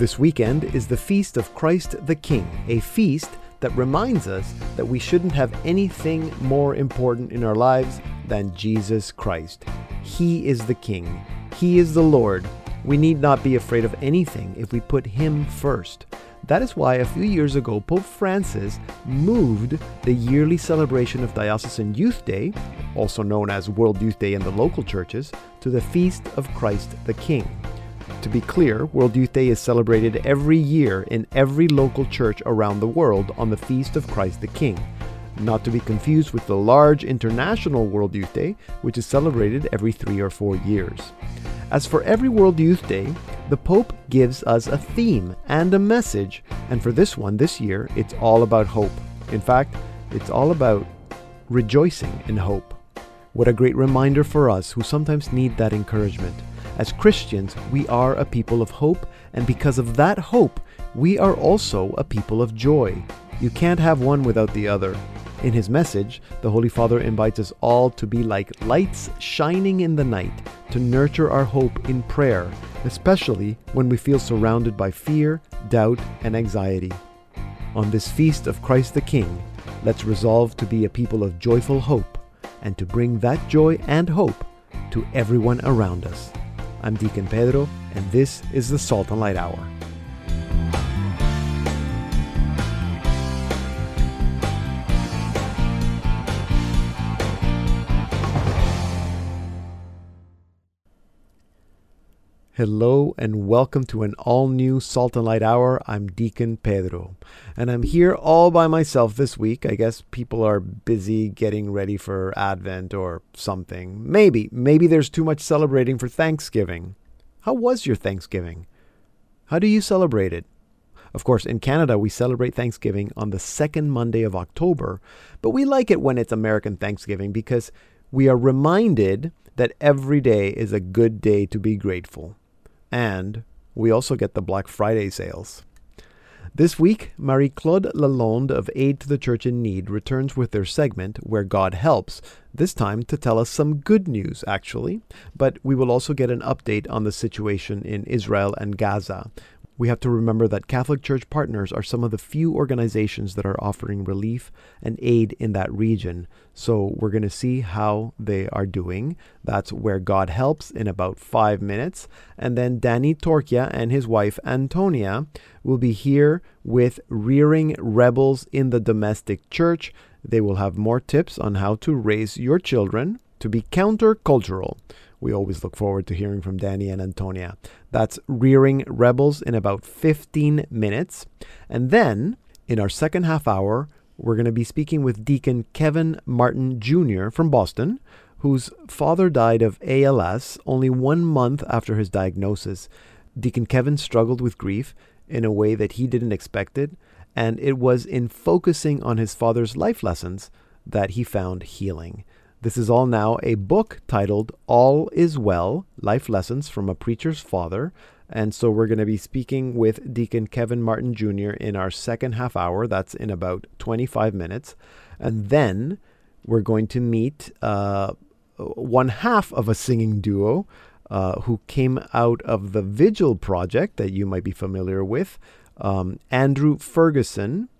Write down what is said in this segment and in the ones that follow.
This weekend is the Feast of Christ the King, a feast that reminds us that we shouldn't have anything more important in our lives than Jesus Christ. He is the King, He is the Lord. We need not be afraid of anything if we put Him first. That is why a few years ago, Pope Francis moved the yearly celebration of Diocesan Youth Day, also known as World Youth Day in the local churches, to the Feast of Christ the King. To be clear, World Youth Day is celebrated every year in every local church around the world on the Feast of Christ the King. Not to be confused with the large international World Youth Day, which is celebrated every three or four years. As for every World Youth Day, the Pope gives us a theme and a message, and for this one this year, it's all about hope. In fact, it's all about rejoicing in hope. What a great reminder for us who sometimes need that encouragement. As Christians, we are a people of hope, and because of that hope, we are also a people of joy. You can't have one without the other. In his message, the Holy Father invites us all to be like lights shining in the night, to nurture our hope in prayer, especially when we feel surrounded by fear, doubt, and anxiety. On this feast of Christ the King, let's resolve to be a people of joyful hope and to bring that joy and hope to everyone around us. I'm Deacon Pedro, and this is the Salt and Light Hour. Hello and welcome to an all new Salt and Light Hour. I'm Deacon Pedro, and I'm here all by myself this week. I guess people are busy getting ready for Advent or something. Maybe, maybe there's too much celebrating for Thanksgiving. How was your Thanksgiving? How do you celebrate it? Of course, in Canada, we celebrate Thanksgiving on the second Monday of October, but we like it when it's American Thanksgiving because we are reminded that every day is a good day to be grateful. And we also get the Black Friday sales. This week, Marie Claude Lalonde of Aid to the Church in Need returns with their segment Where God Helps, this time to tell us some good news, actually. But we will also get an update on the situation in Israel and Gaza. We have to remember that Catholic Church Partners are some of the few organizations that are offering relief and aid in that region. So we're going to see how they are doing. That's where God helps in about five minutes. And then Danny Torchia and his wife Antonia will be here with Rearing Rebels in the Domestic Church. They will have more tips on how to raise your children to be countercultural. We always look forward to hearing from Danny and Antonia. That's Rearing Rebels in about 15 minutes. And then in our second half hour, we're going to be speaking with Deacon Kevin Martin Jr. from Boston, whose father died of ALS only one month after his diagnosis. Deacon Kevin struggled with grief in a way that he didn't expect it, and it was in focusing on his father's life lessons that he found healing. This is all now a book titled All Is Well Life Lessons from a Preacher's Father. And so we're going to be speaking with Deacon Kevin Martin Jr. in our second half hour. That's in about 25 minutes. And then we're going to meet uh, one half of a singing duo uh, who came out of the Vigil project that you might be familiar with um, Andrew Ferguson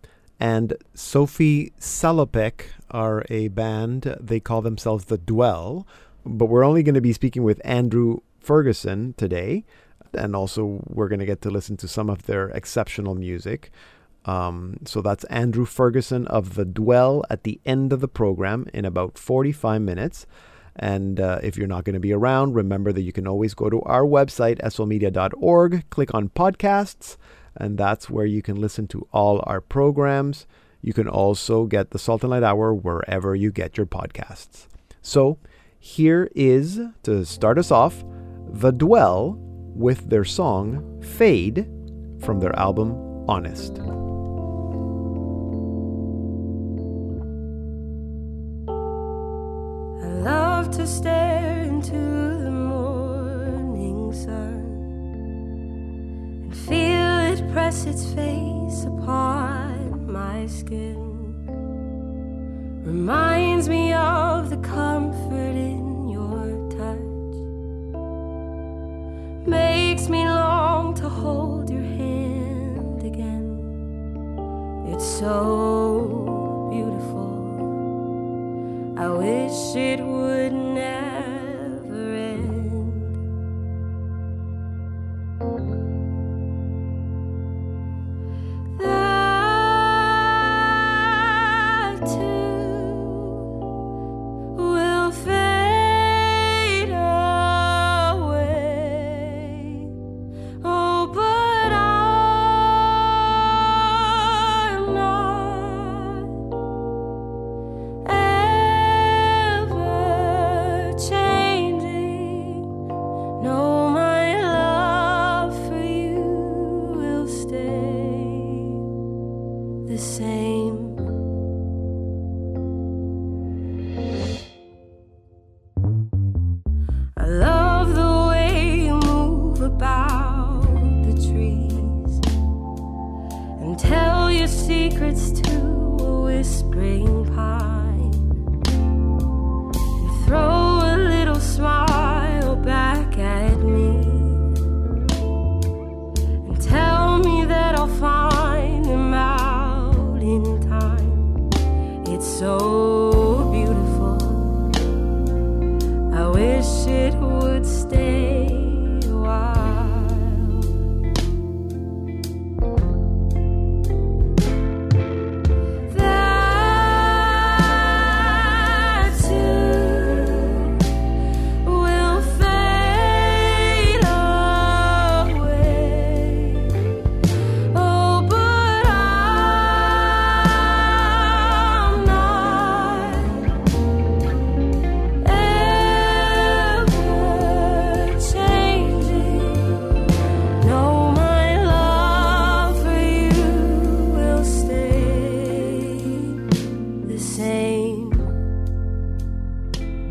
and Sophie Salopek are a band. They call themselves The Dwell, but we're only going to be speaking with Andrew Ferguson today. And also, we're going to get to listen to some of their exceptional music. Um, so that's Andrew Ferguson of The Dwell at the end of the program in about 45 minutes. And uh, if you're not going to be around, remember that you can always go to our website, slmedia.org, click on podcasts, and that's where you can listen to all our programs. You can also get the Salt and Light Hour wherever you get your podcasts. So here is, to start us off, The Dwell with their song Fade from their album Honest. I love to stare into the morning sun and feel it press its face upon my skin reminds me of the comfort in your touch, makes me long to hold your hand again. It's so beautiful, I wish it would never.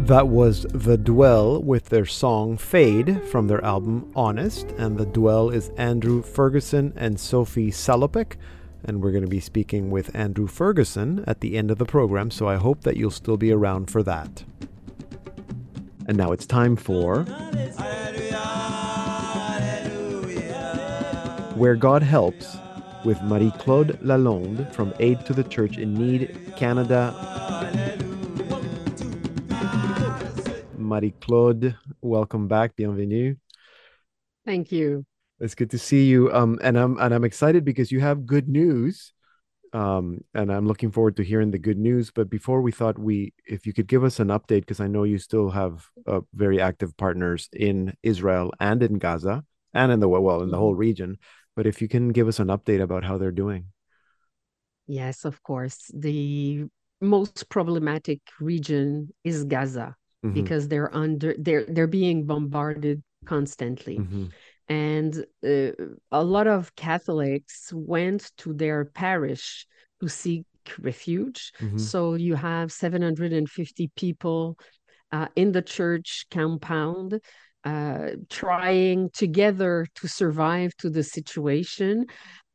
That was The Dwell with their song Fade from their album Honest. And The Dwell is Andrew Ferguson and Sophie Salopek. And we're going to be speaking with Andrew Ferguson at the end of the program, so I hope that you'll still be around for that. And now it's time for Where God Helps with Marie Claude Lalonde from Aid to the Church in Need, Canada. Marie Claude, welcome back. Bienvenue. Thank you. It's good to see you. Um, and I'm and I'm excited because you have good news. Um, and I'm looking forward to hearing the good news. But before we thought we, if you could give us an update, because I know you still have uh, very active partners in Israel and in Gaza and in the well in the whole region. But if you can give us an update about how they're doing. Yes, of course. The most problematic region is Gaza Mhm, because they're under they're they're being bombarded constantly. mhm, And uh, a lot of Catholics went to their parish to seek refuge. mhm, So you have 750 people uh, in the church compound uh, trying together to survive to the situation.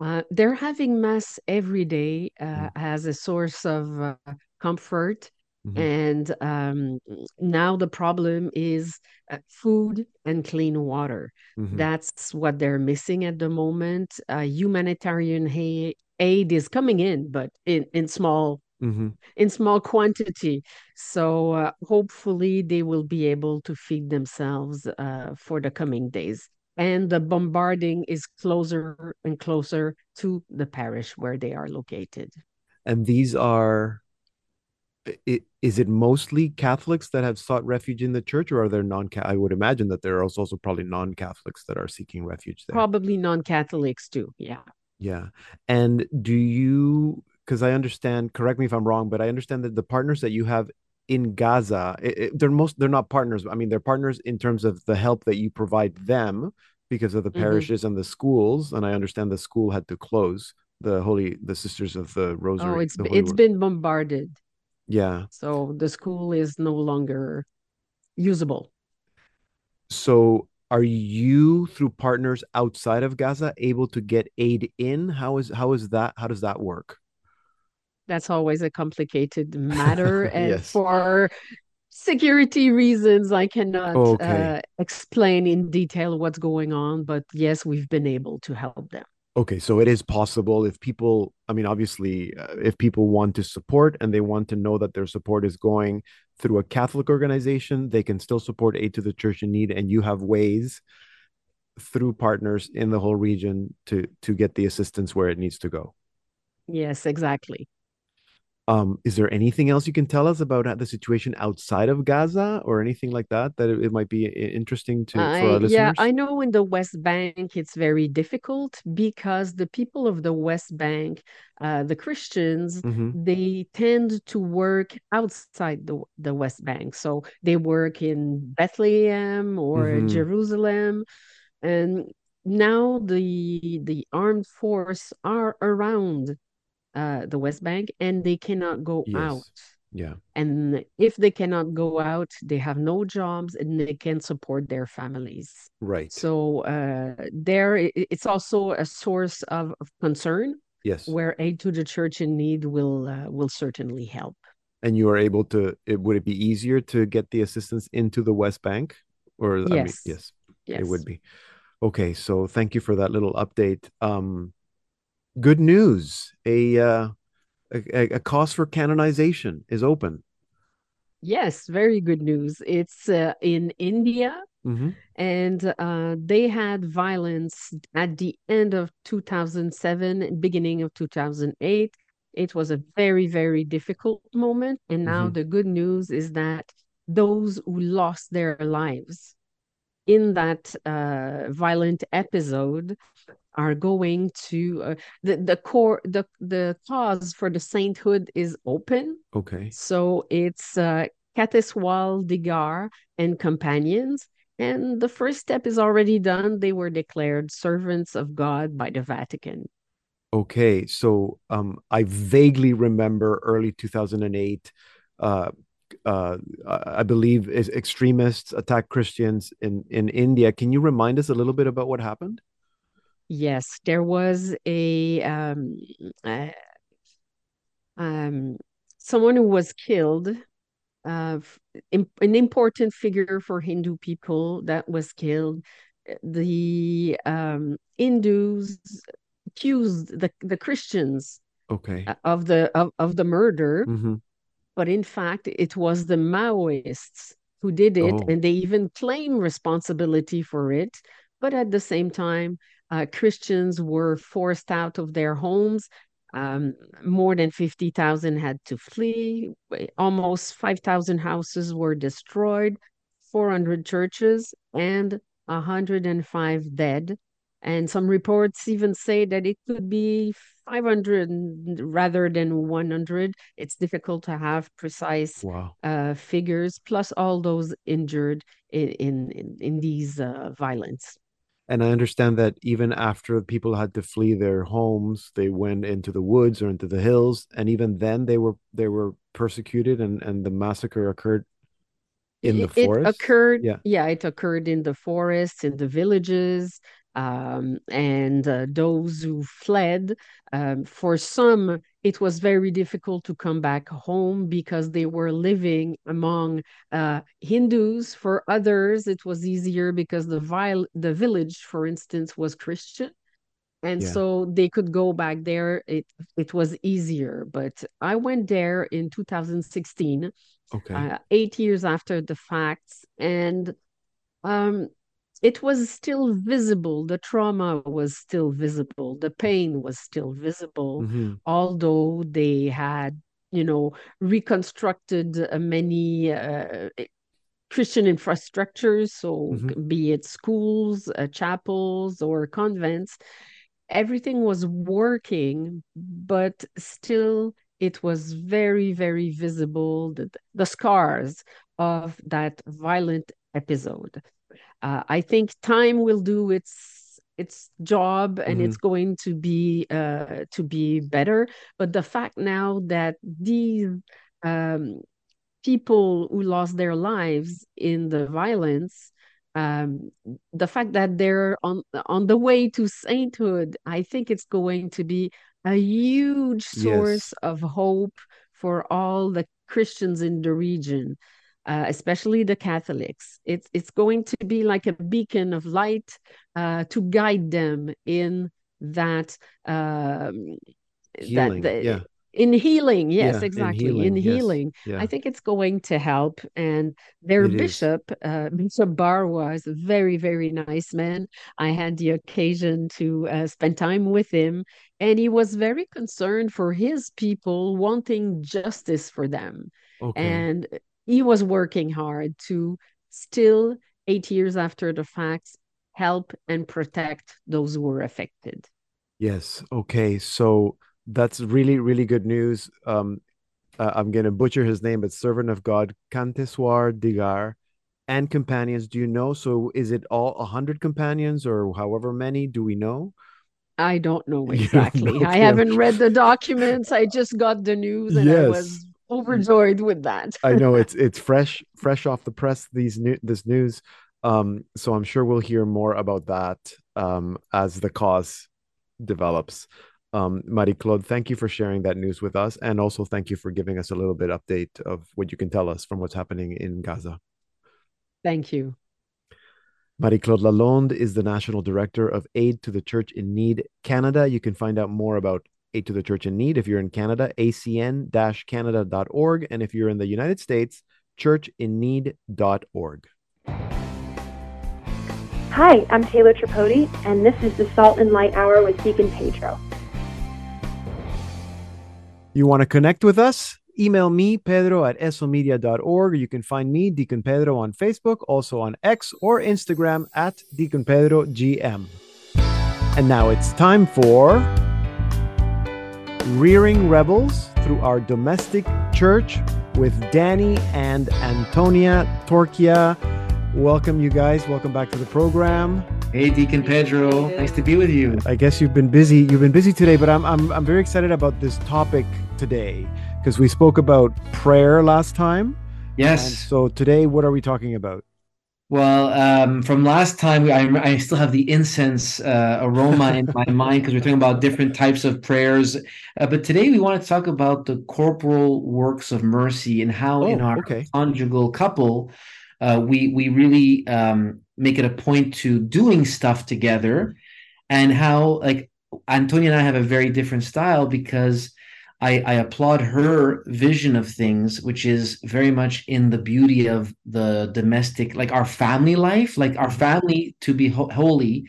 Uh, they're having mass every day uh, as a source of uh, comfort. Mhm, And um, now the problem is uh, food and clean water. mhm. That's what they're missing at the moment. Uh, humanitarian aid is coming in, but in, in small Mhm. in small quantity. So uh, hopefully they will be able to feed themselves uh, for the coming days. And the bombarding is closer and closer to the parish where they are located. And these are, is it mostly Catholics that have sought refuge in the church, or are there non? I would imagine that there are also probably non-Catholics that are seeking refuge there. Probably non-Catholics too. Yeah. Yeah. And do you, because I understand, correct me if I'm wrong, but I understand that the partners that you have in Gaza, i i- they're most, they're not partners. I mean, they're partners in terms of the help that you provide them because of the Mhm. parishes and the schools. And I understand the school had to close the Holy, the Sisters of the Rosary. Oh, it's the b- Holy it's Ro- been bombarded. Yeah. So the school is no longer usable. So are you through partners outside of Gaza able to get aid in? How is how is that? How does that work? That's always a complicated matter. And Yes. for security reasons, I cannot Okay. uh, explain in detail what's going on. But yes, we've been able to help them. Okay, so it is possible if people, I mean, obviously, uh, if people want to support and they want to know that their support is going through a Catholic organization, they can still support Aid to the Church in Need, and you have ways through partners in the whole region to to get the assistance where it needs to go. Yes, exactly. Um, is there anything else you can tell us about the situation outside of Gaza or anything like that that it, it might be interesting to for our I yeah. I know in the West Bank it's very difficult because the people of the West Bank, uh, the Christians, Mm-hmm. they tend to work outside the the West Bank. So they work in Bethlehem or Mm-hmm. Jerusalem, and now the the armed force are around uh, the West Bank and they cannot go out. Yeah. And if they cannot go out, they have no jobs and they can't support their families. Right. So uh, there, it's also a source of, of concern Yes. where aid to the church in need will uh, will certainly help. And you are able to. It, would it be easier to get the assistance into the West Bank, or I mean, Yes. yes, Yes. it would be. Okay, so thank you for that little update. Um, good news. A uh, a, a cause for canonization is open. Yes, very good news. It's uh, in India Mm-hmm. and uh, they had violence at the end of 2007 beginning of 2008 it was a very very difficult moment and now Mm-hmm. the good news is that those who lost their lives in that uh, violent episode are going to uh, the the core the the cause for the sainthood is open Okay. so it's uh, Kanteswar Digal and companions. And the first step is already done. They were declared servants of God by the Vatican. Okay. So um, I vaguely remember early 2008. Uh, uh, I believe is extremists attacked Christians in in India. Can you remind us a little bit about what happened? Yes, there was a um, uh, um, someone who was killed, uh, an important figure for Hindu people that was killed. The um, Hindus accused the, the Christians Okay. uh, of the of, of the murder, Mm-hmm. but in fact it was the Maoists who did it, Oh. and they even claim responsibility for it. But at the same time, uh, Christians were forced out of their homes. Um, more than 50,000 had to flee. Almost 5,000 houses were destroyed, 400 churches, and 105 dead. And some reports even say that it could be 500 rather than 100. It's difficult to have precise Wow. uh, figures, plus all those injured in in in, in these uh, violence. And I understand that even after people had to flee their homes, they went into the woods or into the hills, and even then they were they were persecuted, and and the massacre occurred in the It, it forest. occurred, Yeah. yeah, it occurred in the forests, in the villages, um, and uh, those who fled. Um, for some, it was very difficult to come back home because they were living among uh, Hindus. For others, it was easier because the the village, for instance, was Christian. And Yeah. so they could go back there. It it was easier. But I went there in 2016 Okay. uh, eight years after the facts, and um, it was still visible. The trauma was still visible. The pain was still visible, hmm although they had, you know, reconstructed uh, many uh, Christian infrastructures, so hmm be it schools, uh, chapels, or convents. Everything was working, but still it was very, very visible the, the scars of that violent episode. Uh, I think time will do its its job and hmm it's going to be uh, to be better. But the fact now that these um, people who lost their lives in the violence um, the fact that they're on on the way to sainthood i think it's going to be a huge source Yes. of hope for all the christians in the region uh, especially the catholics it's it's going to be like a beacon of light uh, to guide them in that um, Healing, that the, yeah. in healing yes Yeah, in exactly healing, in yes, healing yeah. i think it's going to help and their It is. bishop uh, bishop barwa is a very very nice man i had the occasion to uh, spend time with him and he was very concerned for his people wanting justice for them Okay. and he was working hard to still eight years after the facts help and protect those who were affected Yes. Okay. So that's really, really good news. Um, uh, I'm going to butcher his name, but servant of God, Kanteswar Digal, and companions. Do you know? So is it all a hundred companions or however many? Do we know? I don't know You don't exactly. know, I haven't read the documents. I just got the news and I was overjoyed with that. I know it's it's fresh, fresh off the press. These new this news. Um, so I'm sure we'll hear more about that um, as the cause develops. Um, Marie Claude, thank you for sharing that news with us, and also thank you for giving us a little bit update of what you can tell us from what's happening in Gaza. Thank you. Marie Claude Lalonde is the National Director of Aid to the Church in Need Canada. You can find out more about Aid to the Church in Need if you're in Canada, acn canada.org. And if you're in the United States, churchinneed.org. Hi, I'm Taylor Tripodi, and this is the Salt and Light Hour with Deacon Pedro. You want to connect with us? Email me, pedro at slmedia.org. You can find me, Deacon Pedro, on Facebook, also on X or Instagram at Deacon Pedro GM. And now it's time for Rearing Rebels through our domestic church with Danny and Antonia Torchia. Welcome, you guys. Welcome back to the program. Hey, Deacon Pedro. Nice to be with you. I guess you've been busy. You've been busy today, but I'm I'm I'm very excited about this topic today because we spoke about prayer last time. And Yes. so today, what are we talking about? Well, um, from last time, I, I still have the incense uh, aroma in my mind because we're talking about different types of prayers. Uh, but today, we want to talk about the corporal works of mercy and how, in Oh, our okay. conjugal couple, uh, we we really um, make it a point to doing stuff together, and how like Antonia and I have a very different style because I, I applaud her vision of things, which is very much in the beauty of the domestic, like our family life, like our family to be ho- holy.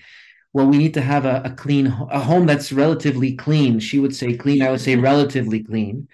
Well, we need to have a, a clean, a home that's relatively clean. She would say clean. I would say relatively clean.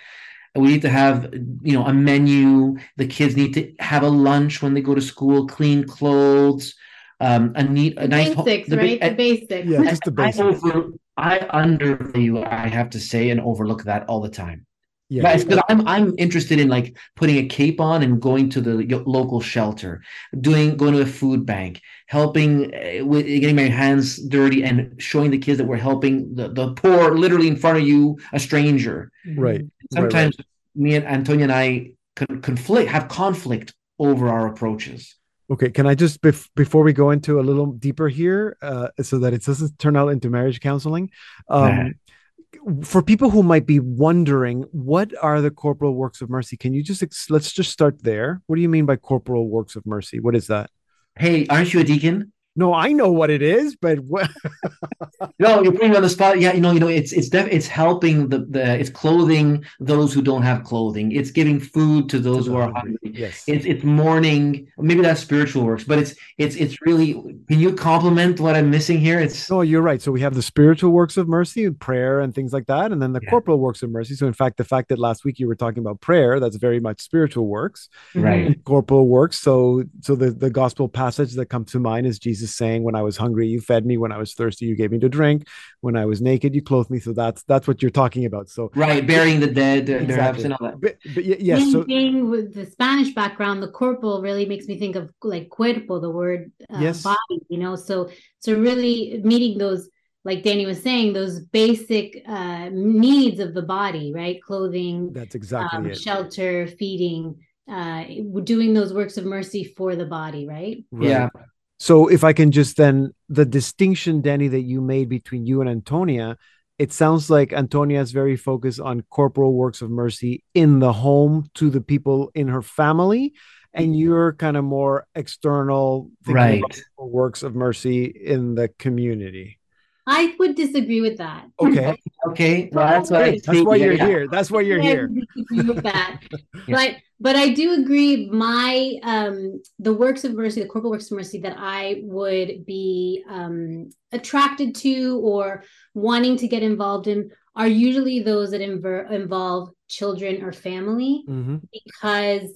We need to have, you know, a menu. The kids need to have a lunch when they go to school, clean clothes, um, a neat, a nice ho- basics, the right? the basics. Yeah, just the I basics. over, I undervalue, I have to say, and overlook that all the time. Yeah, But it's because I'm I'm interested in like putting a cape on and going to the local shelter, doing going to a food bank, helping uh, with getting my hands dirty and showing the kids that we're helping the, the poor, literally in front of you, a stranger. right. Sometimes me and Antonia and I con- conflict, have conflict over our approaches. Okay, can I just bef- before we go into a little deeper here, uh, so that it doesn't turn out into marriage counseling, um, for people who might be wondering, what are the corporal works of mercy? Can you just ex- let's just start there. What do you mean by corporal works of mercy? What is that? Hey, aren't you a deacon? No, I know what it is, but what? No, you're putting me on the spot. Yeah, you know, you know, it's it's def- it's helping the the it's clothing those who don't have clothing. It's giving food to those who are hungry. Yes. It's it's mourning. Maybe that's spiritual works, but it's it's it's really. Can you compliment what I'm missing here? It's No, you're right. So we have the spiritual works of mercy, prayer, and things like that, and then the Yeah. corporal works of mercy. So, in fact, the fact that last week you were talking about prayer, that's very much spiritual works. right. corporal works. So, so the the gospel passage that comes to mind is Jesus saying, "When I was hungry, you fed me. When I was thirsty, you gave me to drink. When I was naked, you clothed me." So that's that's what you're talking about. So, Right, burying the dead, their, their Exactly. absent, all that. but, but y- yes, Same so thing with the Spanish background, the corporal really makes me think of like cuerpo, the word uh, Yes. body, you know. So so really meeting those, like Danny was saying, those basic uh, needs of the body, right? Clothing, that's exactly um, it. shelter, feeding, uh, doing those works of mercy for the body, right? Right. Yeah. So if I can just then the distinction, Danny, that you made between you and Antonia, it sounds like Antonia is very focused on corporal works of mercy in the home to the people in her family, and mm-hmm. you're kind of more external, Right. works of mercy in the community. I would disagree with that. Okay. Okay. Well, that's what I That's think. why you're yeah. here. That's why you're I here. disagree with that. But but I do agree. My um the works of mercy, the corporal works of mercy that I would be um attracted to or wanting to get involved in are usually those that inver- involve children or family hmm because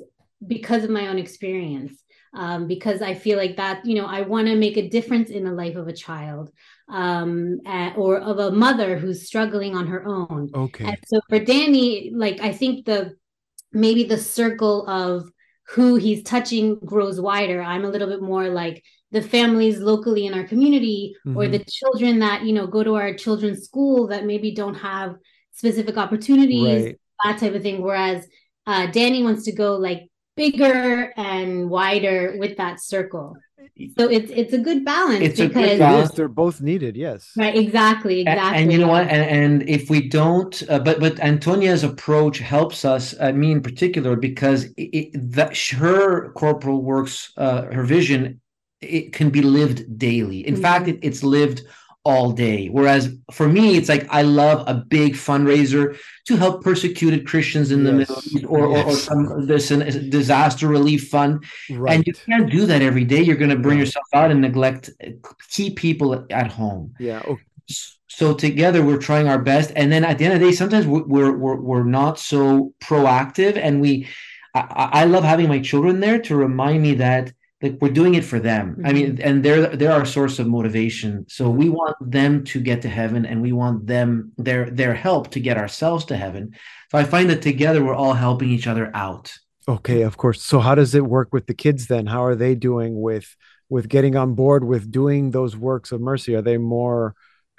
because of my own experience um, because i feel like that you know i want to make a difference in the life of a child um, or of a mother who's struggling on her own Okay. and so for danny like i think the maybe the circle of who he's touching grows wider i'm a little bit more like the families locally in our community or Mhm. the children that you know go to our children's school that maybe don't have specific opportunities Right. that type of thing. Whereas uh, Danny wants to go like bigger and wider with that circle. So it's it's a good balance It's a good because balance. They're both needed. Yes. right, exactly, And- exactly. And, you know what? And, and if we don't, uh, but but Antonia's approach helps us. uh, me in particular, because it, it, that her corporal works, uh, her vision, it can be lived daily. In Mhm. fact, it, it's lived all day. Whereas for me, it's like I love a big fundraiser to help persecuted Christians in the Middle East, or, or, or some this disaster relief fund. Right. And you can't do that every day. You're going to bring yourself out and neglect uh, key people at home. yeah. Oh, So together we're trying our best, and then at the end of the day, sometimes we're we're we're, not so proactive, and we. I I love having my children there to remind me that like we're doing it for them. I mean, mm-hmm. and they're they're our source of motivation. So we mm-hmm. want them to get to heaven, and we want them their their help to get ourselves to heaven. So I find that together we're all helping each other out. Okay, of course. So how does it work with the kids then? How are they doing with with getting on board with doing those works of mercy? Are they more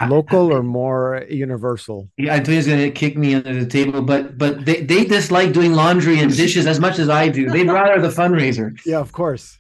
local or more universal? Yeah, Antonia's gonna kick me under the table, but but they, they dislike doing laundry and dishes as much as I do. They'd rather the fundraiser. Yeah, of course.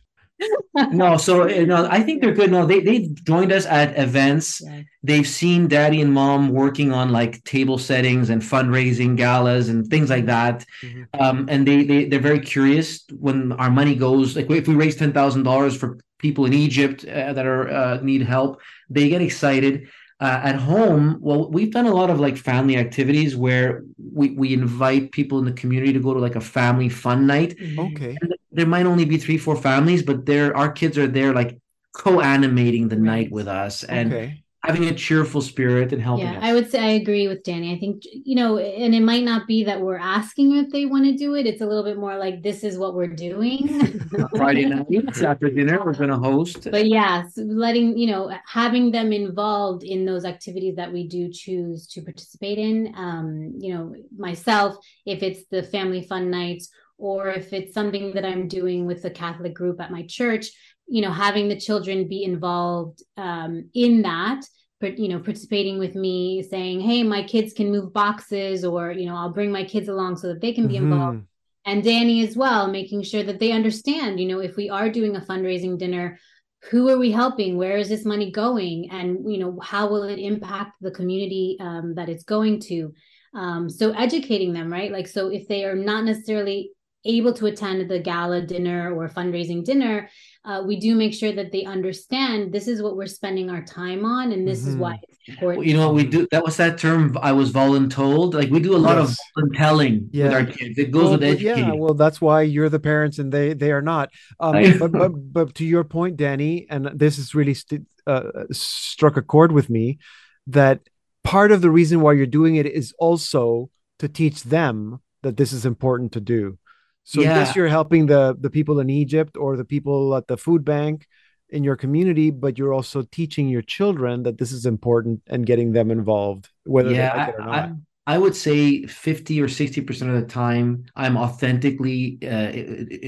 No, so you know, I think they're good. No, they they've joined us at events. Yeah. They've seen daddy and mom working on like table settings and fundraising galas and things like that. Mhm. Um, and they they they're very curious when our money goes. Like if we raise ten thousand dollars for people in Egypt uh, that are uh, need help, they get excited. Uh, at home, well, we've done a lot of like family activities where we we invite people in the community to go to like a family fun night Okay. There might only be three, four families, but there our kids are there like co-animating the night with us and Okay. having a cheerful spirit and helping Yeah, us. I would say I agree with Danny. I think, you know, and it might not be that we're asking if they want to do it. It's a little bit more like this is what we're doing. Friday night after dinner, we're going to host. but yeah, so letting, you know, having them involved in those activities that we do choose to participate in. Um, you know, myself, if it's the family fun nights or if it's something that I'm doing with the Catholic group at my church, you know, having the children be involved um, in that but you know participating with me saying hey my kids can move boxes or you know i'll bring my kids along so that they can be involved. Mhm. and danny as well making sure that they understand you know if we are doing a fundraising dinner who are we helping? Where is this money going? And you know how will it impact the community um, that it's going to? Um, so educating them right? Like so if they are not necessarily able to attend the gala dinner or fundraising dinner uh, we do make sure that they understand this is what we're spending our time on and this is Mhm. why it's important You know what we do? That was that term I was voluntold. Like we do a lot Yes. of voluntelling Yeah. with our kids. It goes Well, with but educating. yeah, well, that's why you're the parents and they they are not. Um, but but but to your point, Danny, and this has really st- uh, struck a chord with me that part of the reason why you're doing it is also to teach them that this is important to do. So Yeah. yes, you're helping the the people in Egypt or the people at the food bank in your community, but you're also teaching your children that this is important and getting them involved, whether yeah, they like it or I, not. I, I would say 50 or 60% of the time, I'm authentically uh,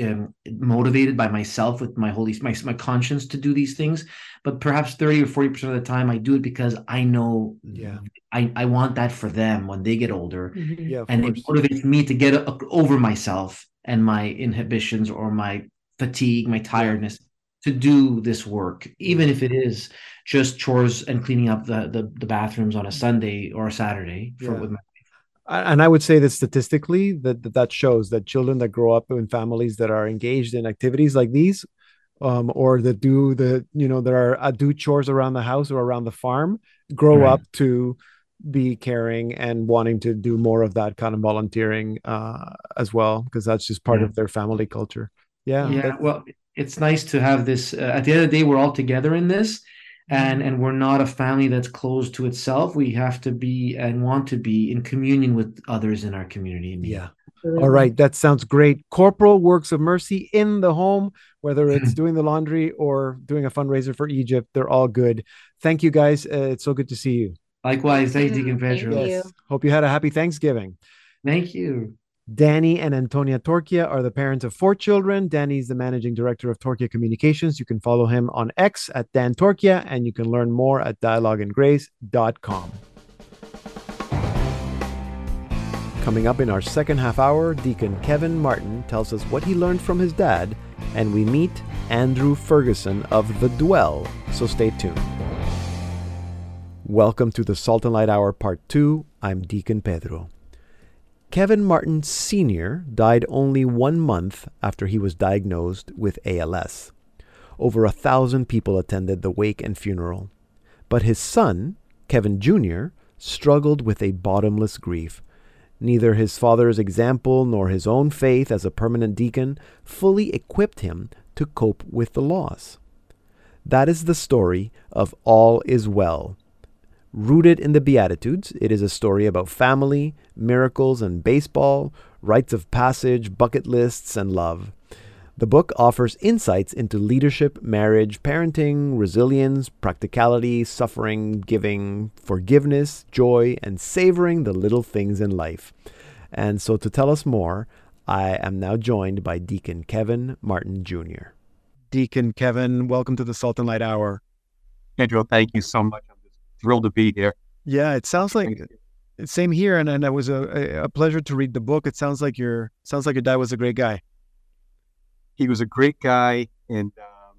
um, motivated by myself with my holy, my, my conscience to do these things. But perhaps 30 or 40% of the time, I do it because I know Yeah. I, I want that for them when they get older. Mhm. yeah, and course. it motivates me to get o- over myself and my inhibitions or my fatigue, my tiredness to do this work, even if it is just chores and cleaning up the the, the bathrooms on a Sunday or a Saturday. For, Yeah. with my, and I would say that statistically that that, shows that children that grow up in families that are engaged in activities like these um, or that do the you know that are uh, do chores around the house or around the farm grow Right. up to be caring and wanting to do more of that kind of volunteering uh, as well, because that's just part Yeah. of their family culture. Yeah. Yeah, that- well, it's nice to have this. Uh, at the end of the day, we're all together in this, and and we're not a family that's closed to itself. We have to be and want to be in communion with others in our community. and yeah. All right, that sounds great. Corporal works of mercy in the home, whether it's doing the laundry or doing a fundraiser for Egypt, they're all good. Thank you guys. Uh, it's so good to see you. Likewise, thanks, you. Mm, Deacon Thank Pedro. you. Hope you had a happy Thanksgiving. Thank you. Danny and Antonia Torchia are the parents of four children. Danny is the managing director of Torchia Communications. You can follow him on X at Dan Torchia, and you can learn more at dialogueandgrace.com. Coming up in our second half hour, Deacon Kevin Martin tells us what he learned from his dad, and we meet Andrew Ferguson of The Dwell, so stay tuned. Welcome to the Salt and Light Hour Part 2. I'm Deacon Pedro. Kevin Martin Sr. died only one month after he was diagnosed with ALS. Over a thousand people attended the wake and funeral. But his son, Kevin Jr., struggled with a bottomless grief. Neither his father's example nor his own faith as a permanent deacon fully equipped him to cope with the loss. That is the story of All Is Well. Rooted in the Beatitudes, it is a story about family, miracles, and baseball, rites of passage, bucket lists, and love. The book offers insights into leadership, marriage, parenting, resilience, practicality, suffering, giving, forgiveness, joy, and savoring the little things in life. And so, to tell us more, I am now joined by Deacon Kevin Martin Jr. Deacon Kevin, welcome to the Salt and Light Hour. Pedro, thank you so much. I'm just thrilled to be here. Yeah, it sounds like same here, and, and it was a, a pleasure to read the book. It sounds like your sounds like your dad was a great guy. He was a great guy, and um,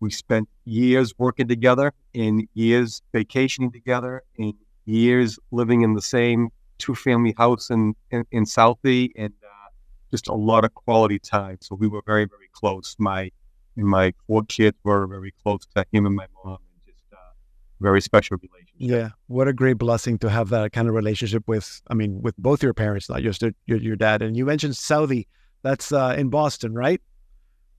we spent years working together, and years vacationing together, and years living in the same two-family house in in, in Southie, and uh, just a lot of quality time. So we were very, very close. My and my four kids were very close to him and my mom, very special relationship. Yeah, what a great blessing to have that kind of relationship with. I mean, with both your parents, not just your your, your dad. And you mentioned Southie. That's uh, in Boston, right?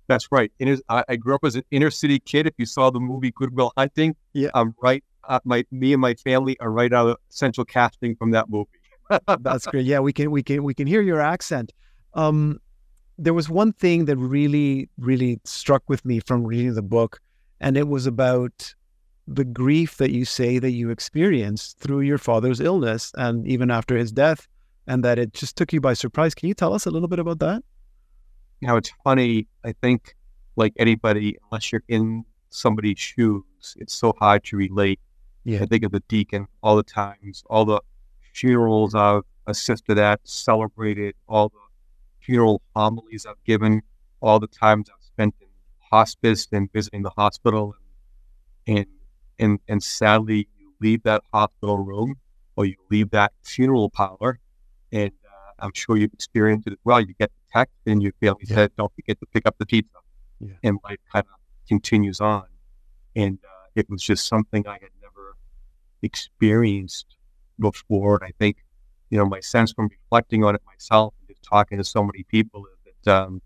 That's right. Inner, I, I grew up as an inner city kid. If you saw the movie Good Will Hunting, Yeah. I'm right. Uh, my me and my family are right out of central casting from that movie. That's great. Yeah, we can we can we can hear your accent. Um, there was one thing that really really struck with me from reading the book, and it was about the grief that you say that you experienced through your father's illness and even after his death, and that it just took you by surprise. Can you tell us a little bit about that? You Now it's funny. I think, like anybody, unless you're in somebody's shoes, it's so hard to relate. Yeah. I think of the deacon all the times, all the funerals I've assisted at, celebrated, all the funeral homilies I've given, all the times I've spent in hospice and visiting the hospital, and and and, and sadly, you leave that hospital room or you leave that funeral parlor, and uh, I'm sure you've experienced it as well. You get the text, and your family Yeah. said, "Don't forget to pick up the pizza," Yeah. and life kind of continues on. And uh, it was just something I had never experienced before. And I think, you know, my sense from reflecting on it myself and just talking to so many people is that um,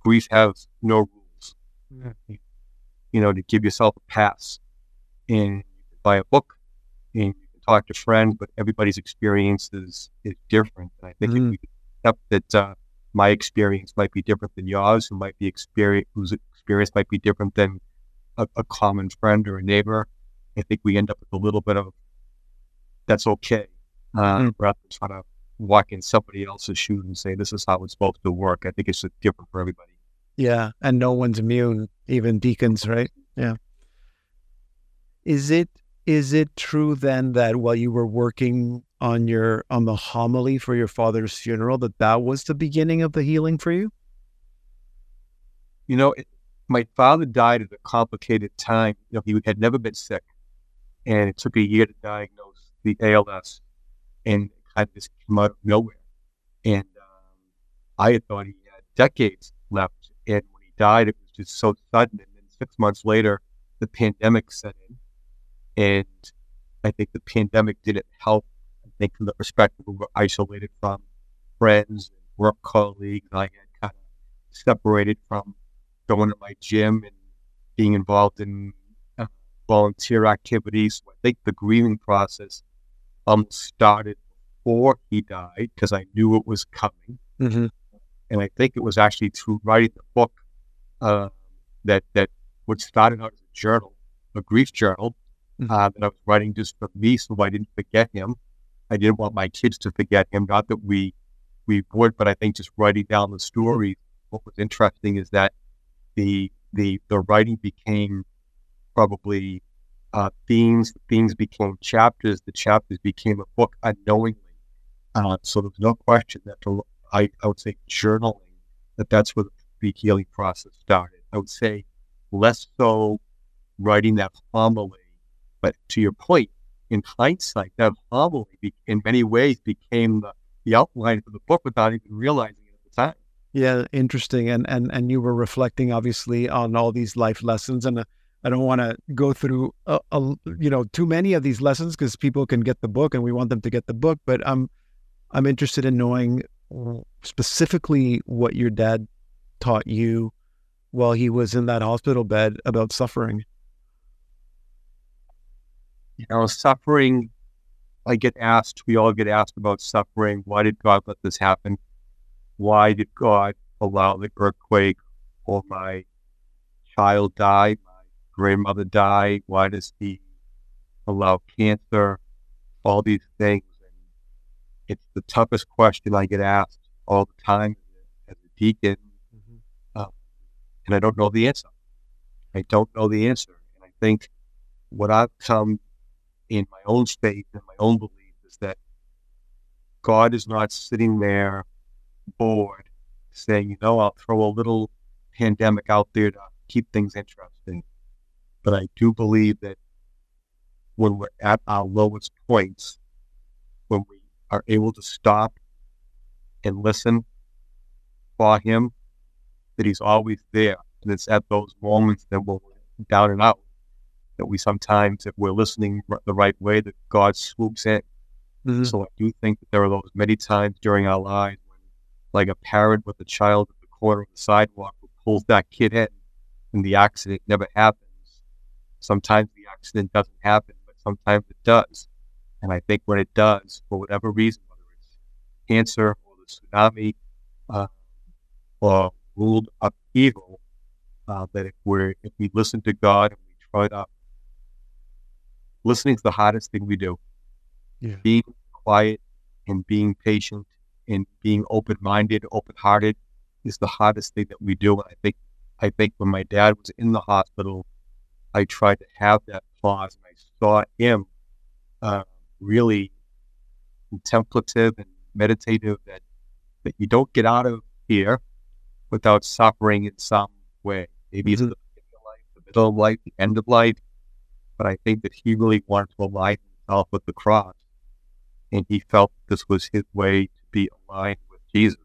grief has no rules. You know, to give yourself a pass, and you can buy a book, and you can talk to friends, but everybody's experience is is different. And I think Mm. if we accept that uh, my experience might be different than yours, who might be experience whose experience might be different than a, a common friend or a neighbor, I think we end up with a little bit of that's okay, uh, Mm. rather than trying to walk in somebody else's shoes and say this is how it's supposed to work. I think it's different for everybody. Yeah, and no one's immune, even deacons, right? Yeah. Is it is it true then that while you were working on your on the homily for your father's funeral that that was the beginning of the healing for you? You know, it, my father died at a complicated time. You know, he had never been sick, and it took a year to diagnose the ALS, and kind of just came out of nowhere. And um, I had thought he had decades left, and when he died, it was just so sudden. And then six months later, the pandemic set in, and I think the pandemic didn't help. I think from the perspective we were isolated from friends and work colleagues. I had kind of separated from going to my gym and being involved in uh, volunteer activities. So I think the grieving process um started before he died because I knew it was coming, Mm-hmm. and I think it was actually through writing the book uh, that that what started out as a journal, a grief journal Mhm. uh, that I was writing just for me, so I didn't forget him. I didn't want my kids to forget him. Not that we we would, but I think just writing down the story. What was interesting is that the the the writing became probably uh, themes. Themes became chapters. The chapters became a book unknowingly. Uh, so there's no question that the, I I would say journaling that that's where the healing process started. I would say less so writing that homily, but to your point, in hindsight, that homily be, in many ways became the, the outline for the book without even realizing it at the time. Yeah, interesting. And and and you were reflecting obviously on all these life lessons, and uh, I don't want to go through a, a, you know too many of these lessons because people can get the book, and we want them to get the book. But I'm I'm interested in knowing specifically what your dad taught you while he was in that hospital bed about suffering. You know, suffering. I get asked. We all get asked about suffering. Why did God let this happen? Why did God allow the earthquake or my child die, my grandmother die? Why does He allow cancer? All these things. And it's the toughest question I get asked all the time as a deacon, um, and I don't know the answer. I don't know the answer, and I think what I've come in my own faith and my own belief is that God is not sitting there bored saying, you know, I'll throw a little pandemic out there to keep things interesting. But I do believe that when we're at our lowest points, when we are able to stop and listen for Him, that He's always there. And it's at those moments that we're down and out that we sometimes, if we're listening the right way, that God swoops in. Mhm. So I do think that there are those many times during our lives when, like a parent with a child at the corner of the sidewalk who pulls that kid in, and the accident never happens. Sometimes the accident doesn't happen, but sometimes it does. And I think when it does, for whatever reason, whether it's cancer or the tsunami uh, or ruled upheaval, uh, that if we're if we listen to God and we try to listening is the hardest thing we do. Yeah. Being quiet and being patient and being open minded, open hearted is the hardest thing that we do. And I think I think when my dad was in the hospital, I tried to have that pause and I saw him uh, really contemplative and meditative that that you don't get out of here without suffering in some way. Maybe it's Mhm. the beginning of life, the middle of life, the end of life. But I think that he really wanted to align himself with the cross. And he felt this was his way to be aligned with Jesus.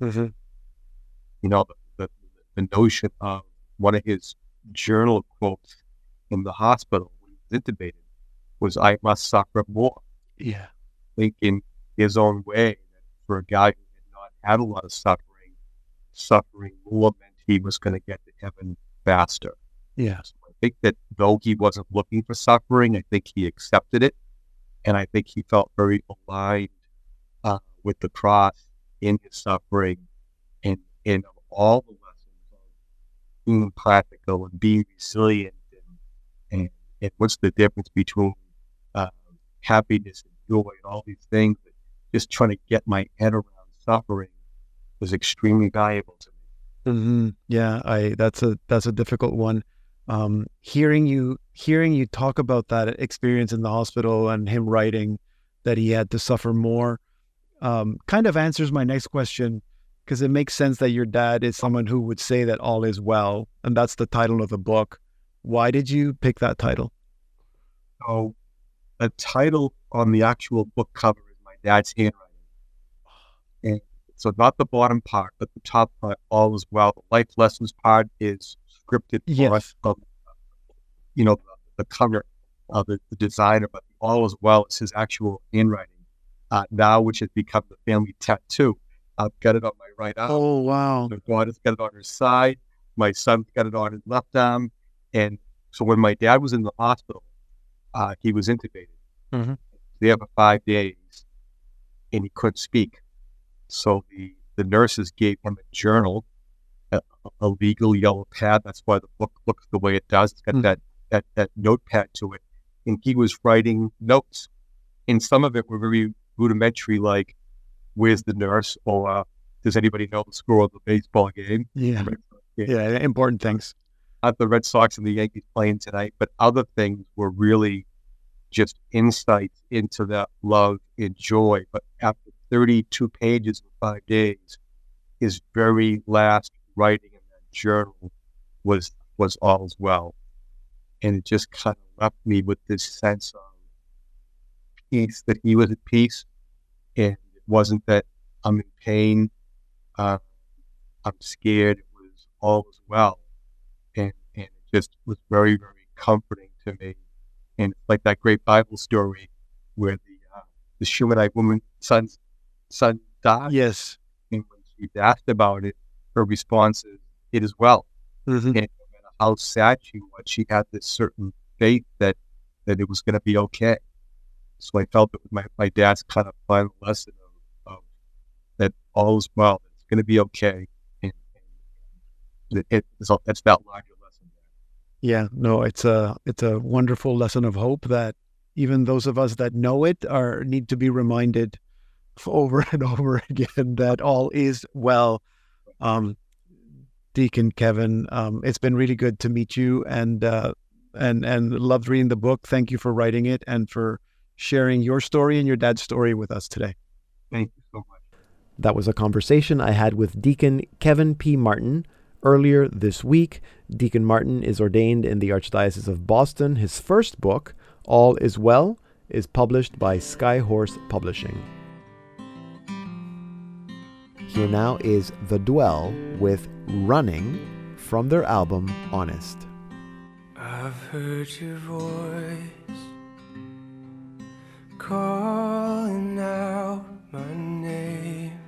Mhm. You know, the, the, the notion of one of his journal quotes in the hospital when he was intubated was, I must suffer more. Yeah. think in his own way for a guy who had not had a lot of suffering, suffering more meant he was going to get to heaven faster. Yeah. Think that though he wasn't looking for suffering, I think he accepted it. And I think he felt very aligned uh, with the cross in his suffering and in all the lessons of being practical and being resilient and, and, and what's the difference between uh, happiness and joy and all these things. But just trying to get my head around suffering was extremely valuable to me. hmm Yeah, I that's a that's a difficult one. Um, hearing you hearing you talk about that experience in the hospital and him writing that he had to suffer more, um, kind of answers my next question because it makes sense that your dad is someone who would say that all is well, and that's the title of the book. Why did you pick that title? So the title on the actual book cover is my dad's handwriting. And so not the bottom part, but the top part, all is well. The life lessons part is scripted for Yes. us. But, you know, the, cover of the, the designer, but all as well as his actual handwriting uh, now, which has become the family tattoo. I've got it on my right arm. Oh wow! My daughter's got it on her side. My son's got it on his left arm. And so when my dad was in the hospital, uh, he was intubated. Mhm. There for five days, and he couldn't speak. So the the nurses gave him a journal, a, a legal yellow pad. That's why the book looks the way it does. It's got Mm. that, that that notepad to it, and he was writing notes. And some of it were very rudimentary, like "Where's the nurse?" or uh, "Does anybody know the score of the baseball game?" Yeah, game. yeah, important things. Not the Red Sox and the Yankees playing tonight, but other things were really just insights into that love and joy. But after 32 pages in five days, his very last writing in that journal was was all's well. And it just kind of left me with this sense of peace that he was at peace. And it wasn't that I'm in pain, uh, I'm scared. It was all as well. And, and it just was very, very comforting to me. And it's like that great Bible story where the uh, the Shunammite woman son's son died. Yes. And when she's asked about it, her response is, "It is well." Mhm. And no matter how sad she was, she had this certain faith that that it was going to be okay. So I felt that with my, my dad's kind of final lesson of, of that all is well, it's going to be okay, and, and it, it, it's, it's that larger lesson. Yeah, no, it's a it's a wonderful lesson of hope that even those of us that know it are need to be reminded over and over again that all is well. Um, Deacon Kevin, um, it's been really good to meet you and uh, and and loved reading the book. Thank you for writing it and for sharing your story and your dad's story with us today. Thank you so much. That was a conversation I had with Deacon Kevin P. Martin earlier this week. Deacon Martin is ordained in the Archdiocese of Boston. His first book, All Is Well, is published by Skyhorse Publishing. Here now is The Dwell with Running from their album Honest. I've heard your voice calling out my name.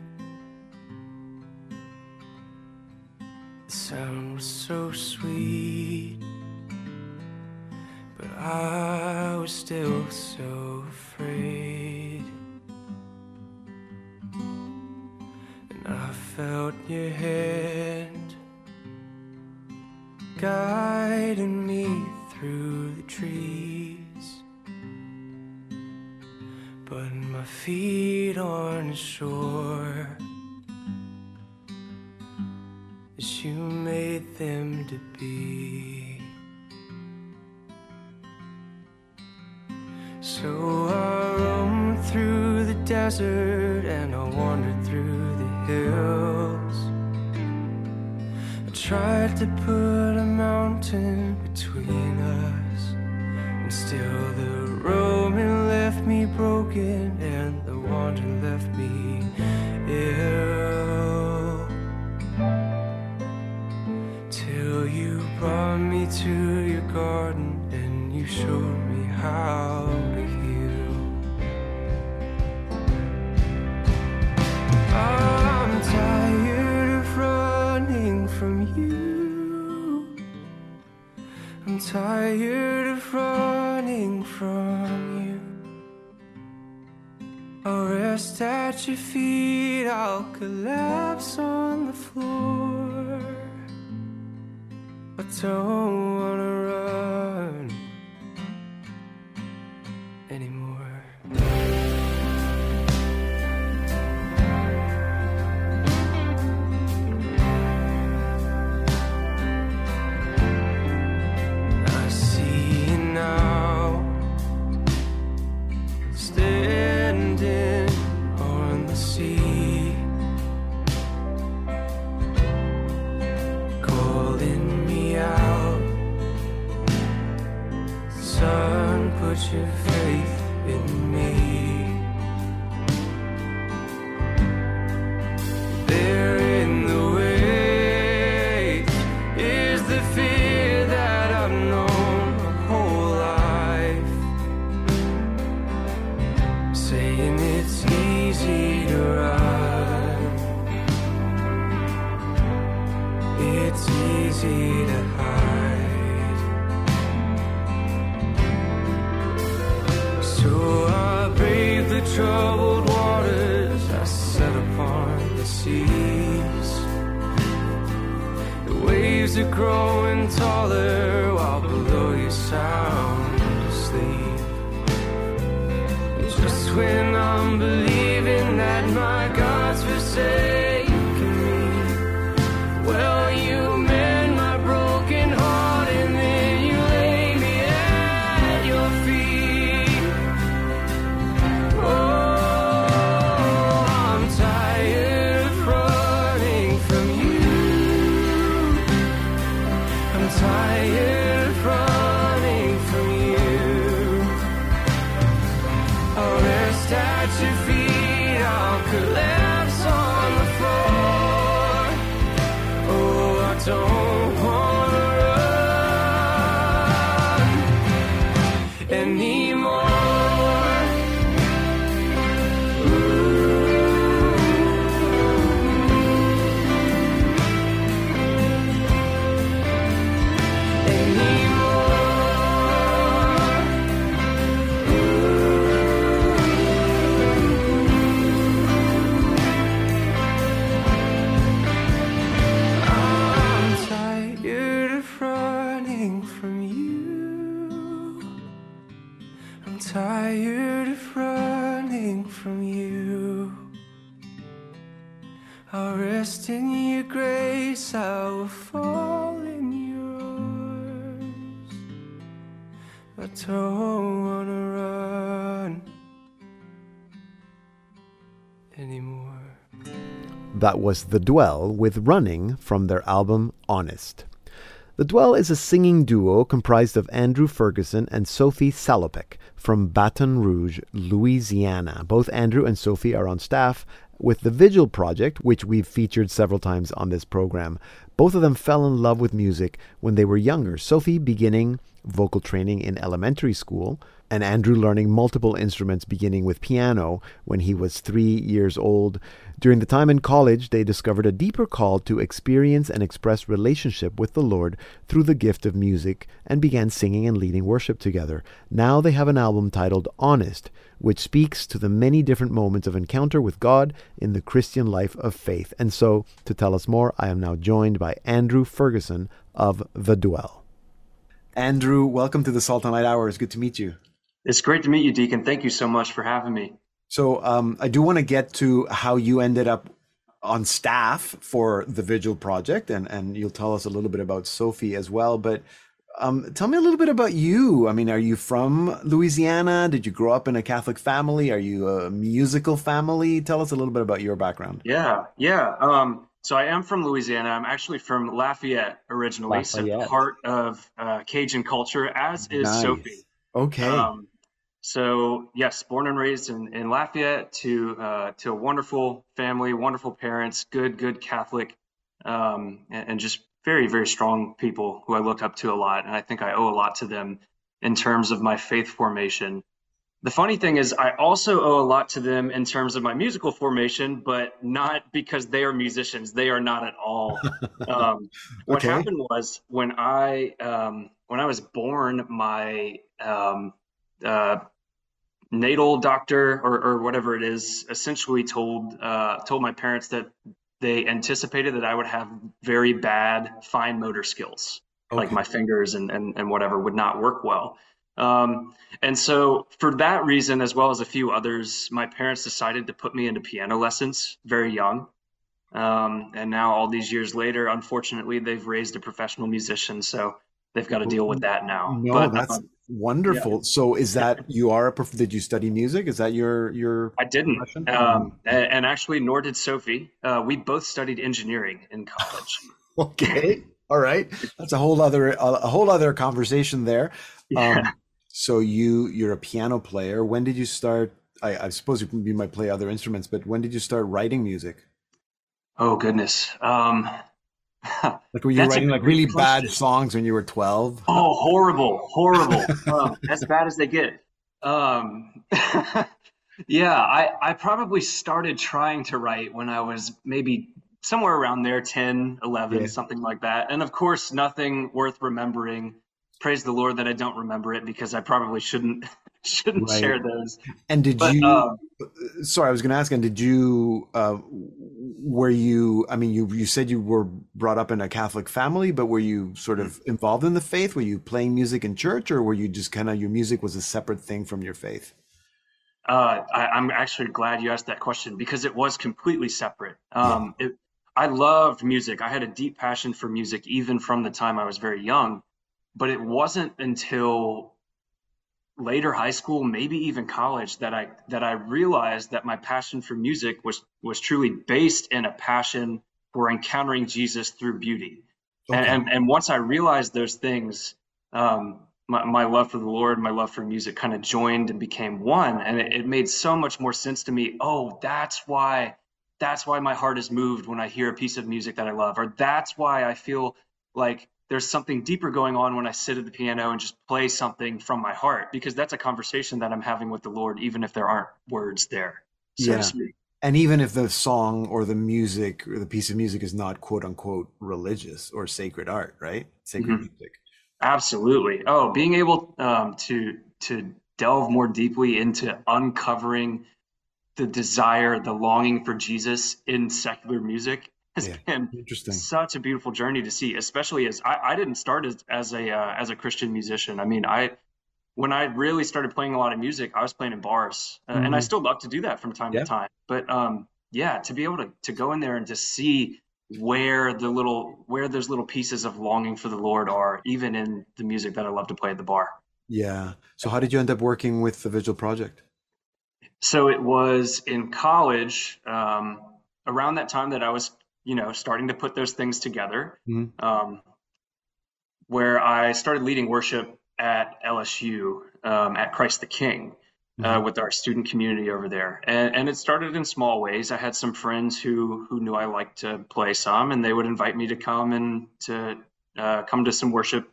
The sound was so sweet, but I was still so afraid. I felt your hand guiding me through the trees. But my feet aren't sure as you made them to be. So I roamed through the desert to put a mountain between us, and still tired of running from you. I'll rest in your grace, I will fall in your arms. I don't wanna run anymore. That was The Dwell with Running from their album Honest. The Dwell is a singing duo comprised of Andrew Ferguson and Sophie Salopek from Baton Rouge, Louisiana. Both Andrew and Sophie are on staff with the Vigil Project, which we've featured several times on this program. Both of them fell in love with music when they were younger. Sophie beginning vocal training in elementary school, and Andrew learning multiple instruments beginning with piano when he was three years old. During the time in college, they discovered a deeper call to experience and express relationship with the Lord through the gift of music and began singing and leading worship together. Now they have an album titled Honest, which speaks to the many different moments of encounter with God in the Christian life of faith. And so, to tell us more, I am now joined by Andrew Ferguson of The Dwell. Andrew, welcome to the Salt and Light Hour. It's good to meet you. It's great to meet you, Deacon. Thank you so much for having me. So um, I do want to get to how you ended up on staff for the Vigil Project, and and you'll tell us a little bit about Sophie as well. But um, tell me a little bit about you. I mean, are you from Louisiana? Did you grow up in a Catholic family? Are you a musical family? Tell us a little bit about your background. Yeah, yeah. Um, so I am from Louisiana. I'm actually from Lafayette originally, so part of uh, Cajun culture, as is Nice. Sophie. Okay. Um, so yes, born and raised in, in Lafayette to uh, to a wonderful family, wonderful parents, good good Catholic, um, and, and just very very strong people who I look up to a lot, and I think I owe a lot to them in terms of my faith formation. The funny thing is, I also owe a lot to them in terms of my musical formation, but not because they are musicians. They are not at all. Um, what Okay. happened was when I um, when I was born, my um, uh, natal doctor or, or whatever it is essentially told uh, told my parents that they anticipated that I would have very bad fine motor skills, like my fingers and, and, and whatever would not work well. Um, and so, for that reason, as well as a few others, my parents decided to put me into piano lessons very young. Um, and now, all these years later, unfortunately, they've raised a professional musician, so they've got to deal with that now. No, But, that's um, wonderful. So, is that you are a? Did you study music? Is that your your? I didn't. Um, and actually, nor did Sophie. Uh, we both studied engineering in college. Okay. All right. That's a whole other a whole other conversation there. Yeah. Um, so you you're a piano player. When did you start? I, I suppose you, you might play other instruments, but when did you start writing music? Oh goodness. Um, Like were you That's writing like really bad songs when you were 12? oh, horrible, horrible. um, as bad as they get. Um, yeah, I, I probably started trying to write when I was maybe somewhere around there 10 11 Yeah. something like that and of course nothing worth remembering praise the lord that i don't remember it because i probably shouldn't shouldn't Right. share those And did but you? um, sorry, I was going to ask. And did you? Uh, were you? I mean, you you said you were brought up in a Catholic family, but were you sort of involved in the faith? Were you playing music in church, or were you just kind of your music was a separate thing from your faith? Uh, I, I'm actually glad you asked that question because it was completely separate. Um, it, I loved music. I had a deep passion for music even from the time I was very young, but it wasn't until later high school, maybe even college, that I that I realized that my passion for music was was truly based in a passion for encountering Jesus through beauty. And, and and once I realized those things, um, my, my love for the Lord, my love for music kind of joined and became one. And it, it made so much more sense to me. Oh, that's why, that's why my heart is moved when I hear a piece of music that I love, or that's why I feel like there's something deeper going on when I sit at the piano and just play something from my heart, because that's a conversation that I'm having with the Lord, even if there aren't words there, so Yeah. to speak. And even if the song or the music or the piece of music is not quote unquote religious or sacred art, right? Sacred Mhm. music. Absolutely. Oh, being able um, to to delve more deeply into uncovering the desire, the longing for Jesus in secular music has Yeah. been Interesting. such a beautiful journey to see. Especially as I, I didn't start as, as a uh, as a Christian musician. I mean, I when I really started playing a lot of music, I was playing in bars, uh, and I Mhm. still love to do that from time Yeah. to time. But um, yeah, to be able to to go in there and to see where the little where those little pieces of longing for the Lord are, even in the music that I love to play at the bar. Yeah. So how did you end up working with the Vigil Project? So it was in college, um, around that time that I was, you know, starting to put those things together, Mhm. um, where I started leading worship at LSU um, at Christ the King uh, Mhm. with our student community over there, and and it started in small ways. I had some friends who who knew I liked to play some, and they would invite me to come and to uh, come to some worship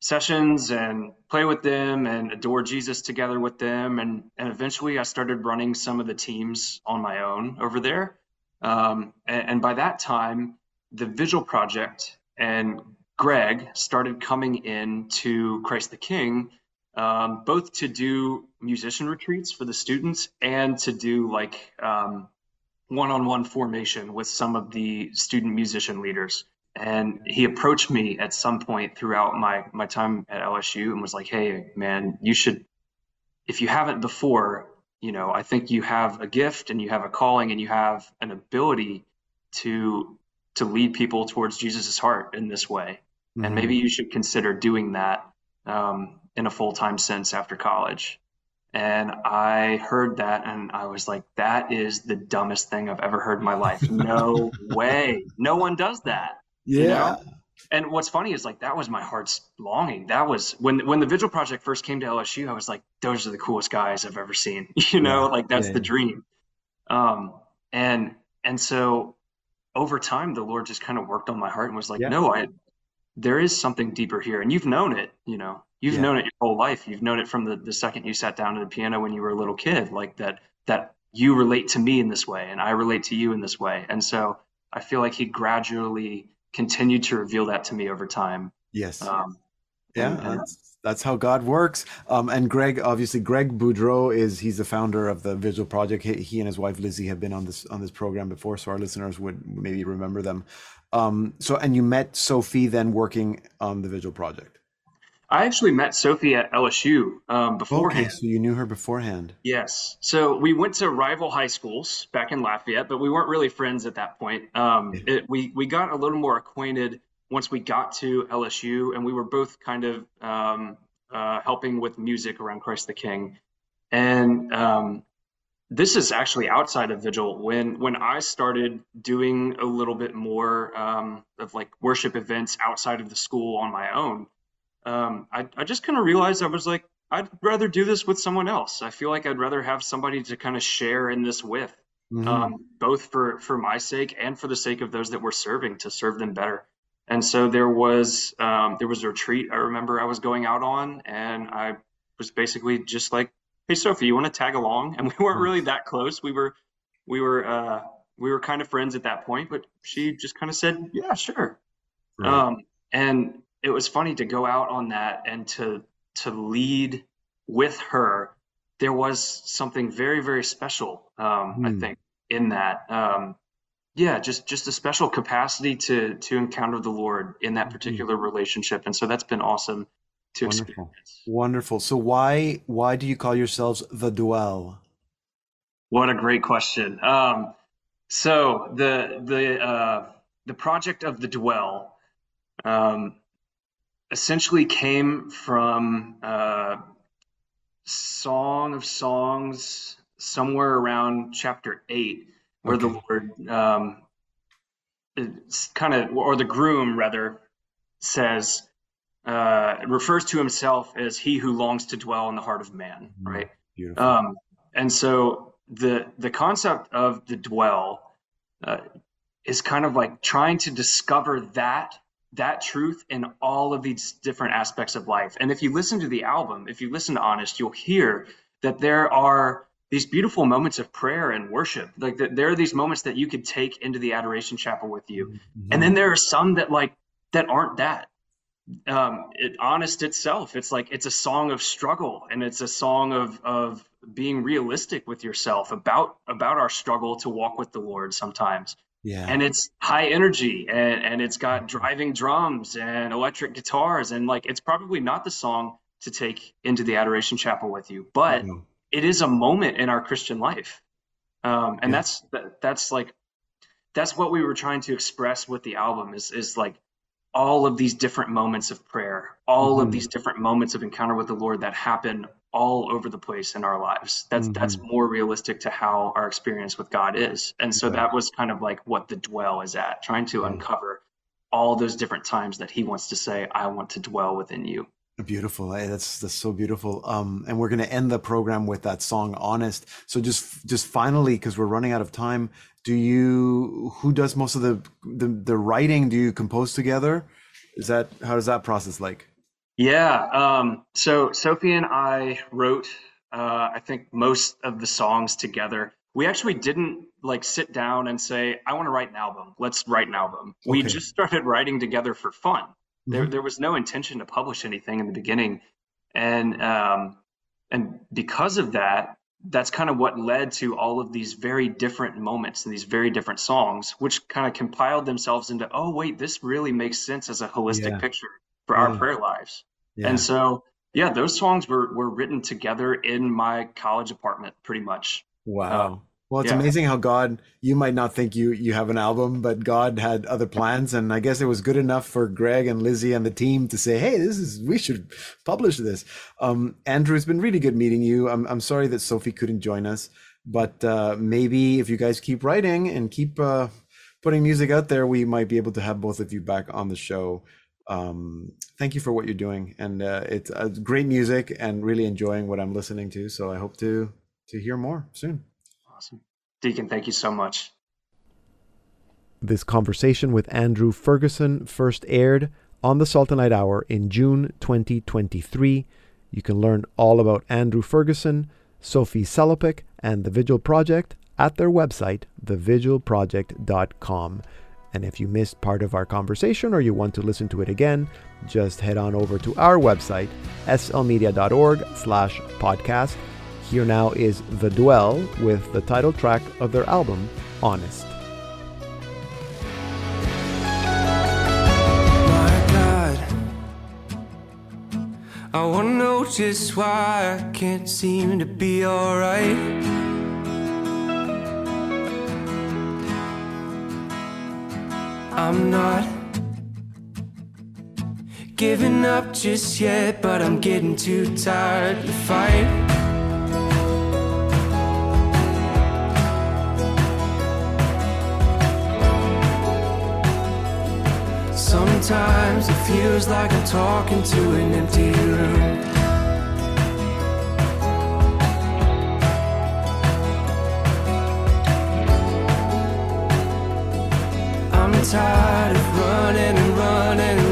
sessions and play with them and adore Jesus together with them. And, and eventually I started running some of the teams on my own over there. Um, and, and by that time, the Vigil Project and Greg started coming in to Christ the King, um, both to do musician retreats for the students and to do like um, one-on-one formation with some of the student musician leaders. And he approached me at some point throughout my my time at LSU and was like, "Hey, man, you should if you haven't before, you know, I think you have a gift and you have a calling and you have an ability to to lead people towards Jesus's heart in this way. Mhm. And maybe you should consider doing that um, in a full-time sense after college." And I heard that and I was like, that is the dumbest thing I've ever heard in my life. No way. No one does that Yeah. you know? And what's funny is like that was my heart's longing. That was when when the Vigil Project first came to LSU, I was like, those are the coolest guys I've ever seen. You know, Yeah, like that's yeah, the dream. Um, and and so over time, the Lord just kind of worked on my heart and was like, Yeah. no, I there is something deeper here, and you've known it. You know, you've known it your whole life. You've known it from the the second you sat down to the piano when you were a little kid, like that that you relate to me in this way, and I relate to you in this way. And so I feel like He gradually continued to reveal that to me over time. Yes. Um, Yeah, and- and- that's, that's how God works. Um, and Greg, obviously, Greg Boudreaux is he's the founder of the Vigil Project. He, he and his wife Lizzie have been on this on this program before, so our listeners would maybe remember them. Um, so, and you met Sophie then working on the Vigil Project. I actually met Sophie at LSU um, beforehand. Okay, so you knew her beforehand. Yes. So we went to rival high schools back in Lafayette, but we weren't really friends at that point. Um, it, we we got a little more acquainted once we got to LSU, and we were both kind of um, uh, helping with music around Christ the King. And um, this is actually outside of Vigil. When when I started doing a little bit more um, of like worship events outside of the school on my own, um, I, I just kind of realized I was like, I'd rather do this with someone else. I feel like I'd rather have somebody to kind of share in this with, Mhm. um, both for for my sake and for the sake of those that we're serving to serve them better. And so there was um, there was a retreat I remember I was going out on, and I was basically just like, "Hey, Sophie, you want to tag along?" And we weren't really that close. We were we were uh, we were kind of friends at that point, but she just kind of said, "Yeah, sure." Right. Um, and it was funny to go out on that and to to lead with her. There was something very very special, um, I Hmm. think, in that. Um, yeah, just just a special capacity to to encounter the Lord in that particular relationship, and so that's been awesome to Wonderful. experience. Wonderful. So why why do you call yourselves the Dwell? What a great question. Um, so the the uh, the project of the Dwell um, essentially came from uh, Song of Songs, somewhere around chapter eight, where the Lord um, kind of, or the groom rather, says uh, refers to himself as he who longs to dwell in the heart of man, Mhm. right? Beautiful. Um, and so the the concept of the dwell uh, is kind of like trying to discover that that truth in all of these different aspects of life. And if you listen to the album, if you listen to Honest, you'll hear that there are these beautiful moments of prayer and worship. Like that there are these moments that you could take into the adoration chapel with you. Mm-hmm. And then there are some that like that aren't that um it honest itself it's like it's a song of struggle and it's a song of of being realistic with yourself about about our struggle to walk with the lord sometimes yeah. and it's high energy and and it's got driving drums and electric guitars and like it's probably not the song to take into the adoration chapel with you but No. it is a moment in our christian life um and Yeah. that's that, that's like that's what we were trying to express with the album is is like all of these different moments of prayer, all Mhm. of these different moments of encounter with the Lord that happen all over the place in our lives. That's that's Mhm. more realistic to how our experience with God is. And so Yeah. that was kind of like what the dwell is at, trying to Yeah. uncover all those different times that he wants to say, I want to dwell within you. Beautiful. Hey, that's that's so beautiful. Um, and we're gonna end the program with that song "Honest." So just just finally, because we're running out of time, do you who does most of the the, the writing? Do you compose together? Is that how does that process like? Yeah. Um, so Sophie and I wrote, uh, I think, most of the songs together. We actually didn't like sit down and say, I want to write an album. Let's write an album. We just started writing together for fun. There, Mhm. there was no intention to publish anything in the beginning. And, um, and because of that, that's kind of what led to all of these very different moments and these very different songs, which kind of compiled themselves into, oh, wait, this really makes sense as a holistic Yeah. picture for our Yeah. prayer lives. Yeah. And so, yeah, those songs were were written together in my college apartment, pretty much. Wow. Well, it's yeah. amazing how God, you might not think you you have an album, but God had other plans. And I guess it was good enough for Greg and Lizzie and the team to say, hey, this is, we should publish this. Um, Andrew, it's been really good meeting you. I'm, I'm sorry that Sophie couldn't join us, but uh, maybe if you guys keep writing and keep uh, putting music out there, we might be able to have both of you back on the show. Um, thank you for what you're doing. And uh, it's uh, great music and really enjoying what I'm listening to. So I hope to to hear more soon. Awesome, Deacon. Thank you so much. This conversation with Andrew Ferguson first aired on the Salt and Light Hour in June 2023. You can learn all about Andrew Ferguson, Sophie Salopek, and the Vigil Project at their website, thevigilproject.com. And if you missed part of our conversation or you want to listen to it again, just head on over to our website, slmedia.org slash podcast. Here now is The Dwell with the title track of their album, Honest. I wanna know just why I can't seem to be alright. I'm not giving up just yet, but I'm getting too tired to fight. Sometimes it feels like I'm talking to an empty room. Tired of running and running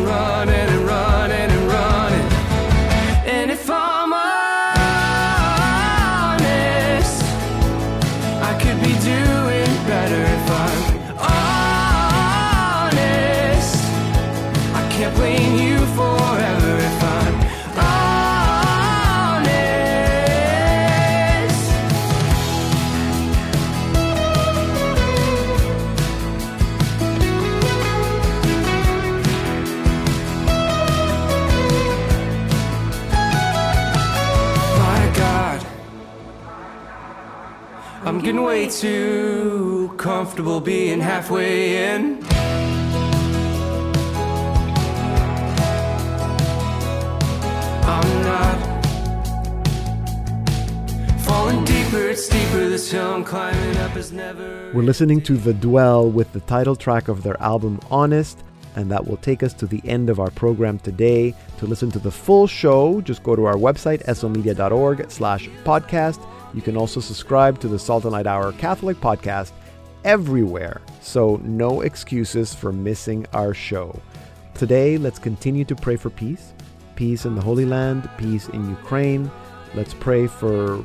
way too comfortable being halfway in. I'm not falling deeper, it's steeper. This hill I'm climbing up is never. We're listening to The Dwell with the title track of their album Honest, and that will take us to the end of our program today. To listen to the full show, just go to our website, slmedia.org slash podcast. You can also subscribe to the Salt and Light Hour Catholic podcast everywhere, so no excuses for missing our show. Today, let's continue to pray for peace. Peace in the Holy Land, peace in Ukraine. Let's pray for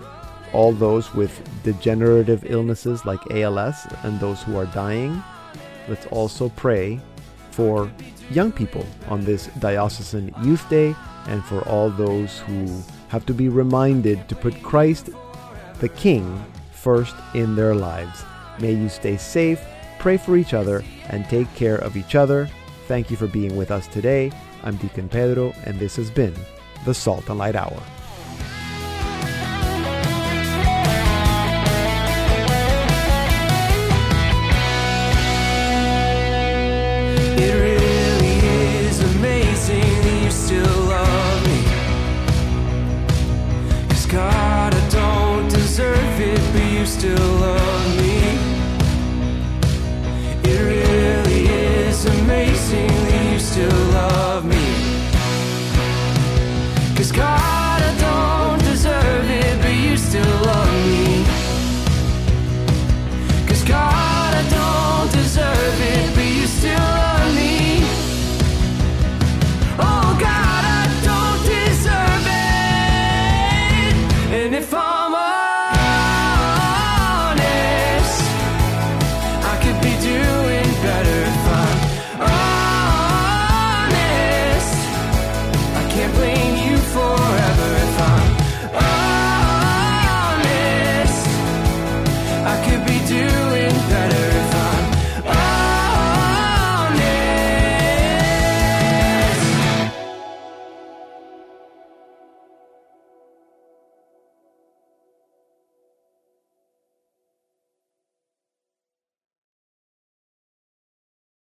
all those with degenerative illnesses like ALS and those who are dying. Let's also pray for young people on this Diocesan Youth Day and for all those who have to be reminded to put Christ, the King, first in their lives. May you stay safe, pray for each other, and take care of each other. Thank you for being with us today. I'm Deacon Pedro, and this has been the Salt and Light Hour. still